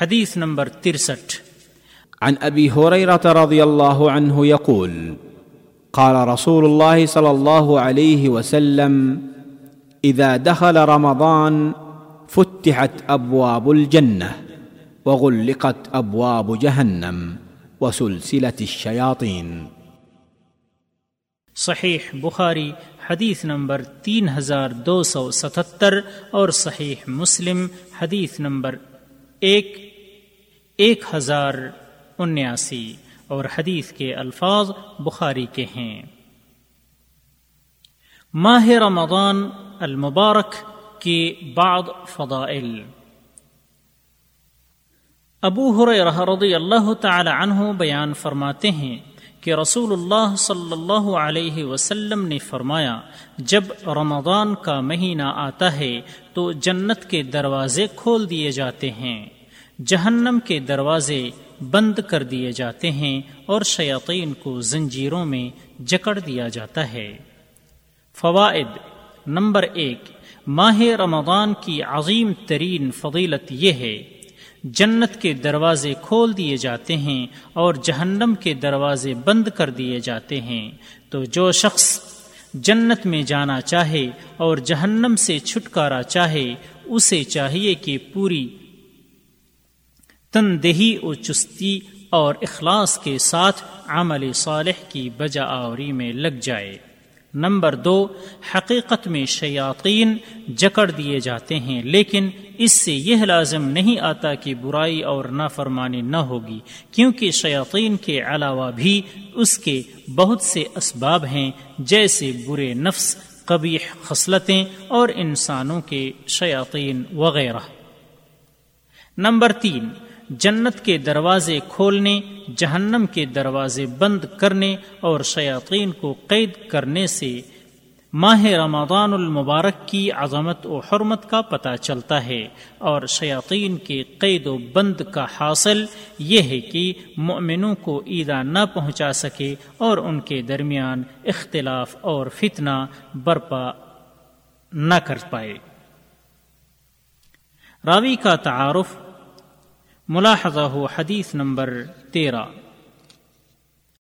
حدیث نمبر ترسٹھ۔ عن ابي هريره رضي الله عنه يقول قال رسول الله صلى الله عليه وسلم اذا دخل رمضان فتحت ابواب الجنه وغلقت ابواب جهنم وسلسله الشياطين صحیح بخاری حدیث نمبر تین ہزار دو سو ستہتر اور صحیح مسلم حدیث نمبر ایک ایک ہزار انیاسی اور حدیث کے الفاظ بخاری کے ہیں۔ ماہ رمضان المبارک کے بعد فضائل۔ ابو رضی اللہ تعالی عنہ بیان فرماتے ہیں کہ رسول اللہ صلی اللہ علیہ وسلم نے فرمایا، جب رمضان کا مہینہ آتا ہے تو جنت کے دروازے کھول دیے جاتے ہیں۔ جہنم کے دروازے بند کر دیے جاتے ہیں اور شیاطین کو زنجیروں میں جکڑ دیا جاتا ہے۔ فوائد نمبر ایک، ماہ رمضان کی عظیم ترین فضیلت یہ ہے، جنت کے دروازے کھول دیے جاتے ہیں اور جہنم کے دروازے بند کر دیے جاتے ہیں۔ تو جو شخص جنت میں جانا چاہے اور جہنم سے چھٹکارا چاہے، اسے چاہیے کہ پوری تندہی و چستی اور اخلاص کے ساتھ عمل صالح کی بجا آوری میں لگ جائے۔ نمبر دو، حقیقت میں شیاطین جکڑ دیے جاتے ہیں، لیکن اس سے یہ لازم نہیں آتا کہ برائی اور نافرمانی نہ ہوگی، کیونکہ شیاطین کے علاوہ بھی اس کے بہت سے اسباب ہیں، جیسے برے نفس، قبیح خصلتیں اور انسانوں کے شیاطین وغیرہ۔ نمبر تین جنت کے دروازے کھولنے، جہنم کے دروازے بند کرنے اور شیاطین کو قید کرنے سے ماہ رمضان المبارک کی عظمت و حرمت کا پتہ چلتا ہے اور شیاطین کے قید و بند کا حاصل یہ ہے کہ مؤمنوں کو عیدہ نہ پہنچا سکے اور ان کے درمیان اختلاف اور فتنہ برپا نہ کر پائے۔ راوی کا تعارف ملاحظہ ہو حدیث نمبر تیرہ۔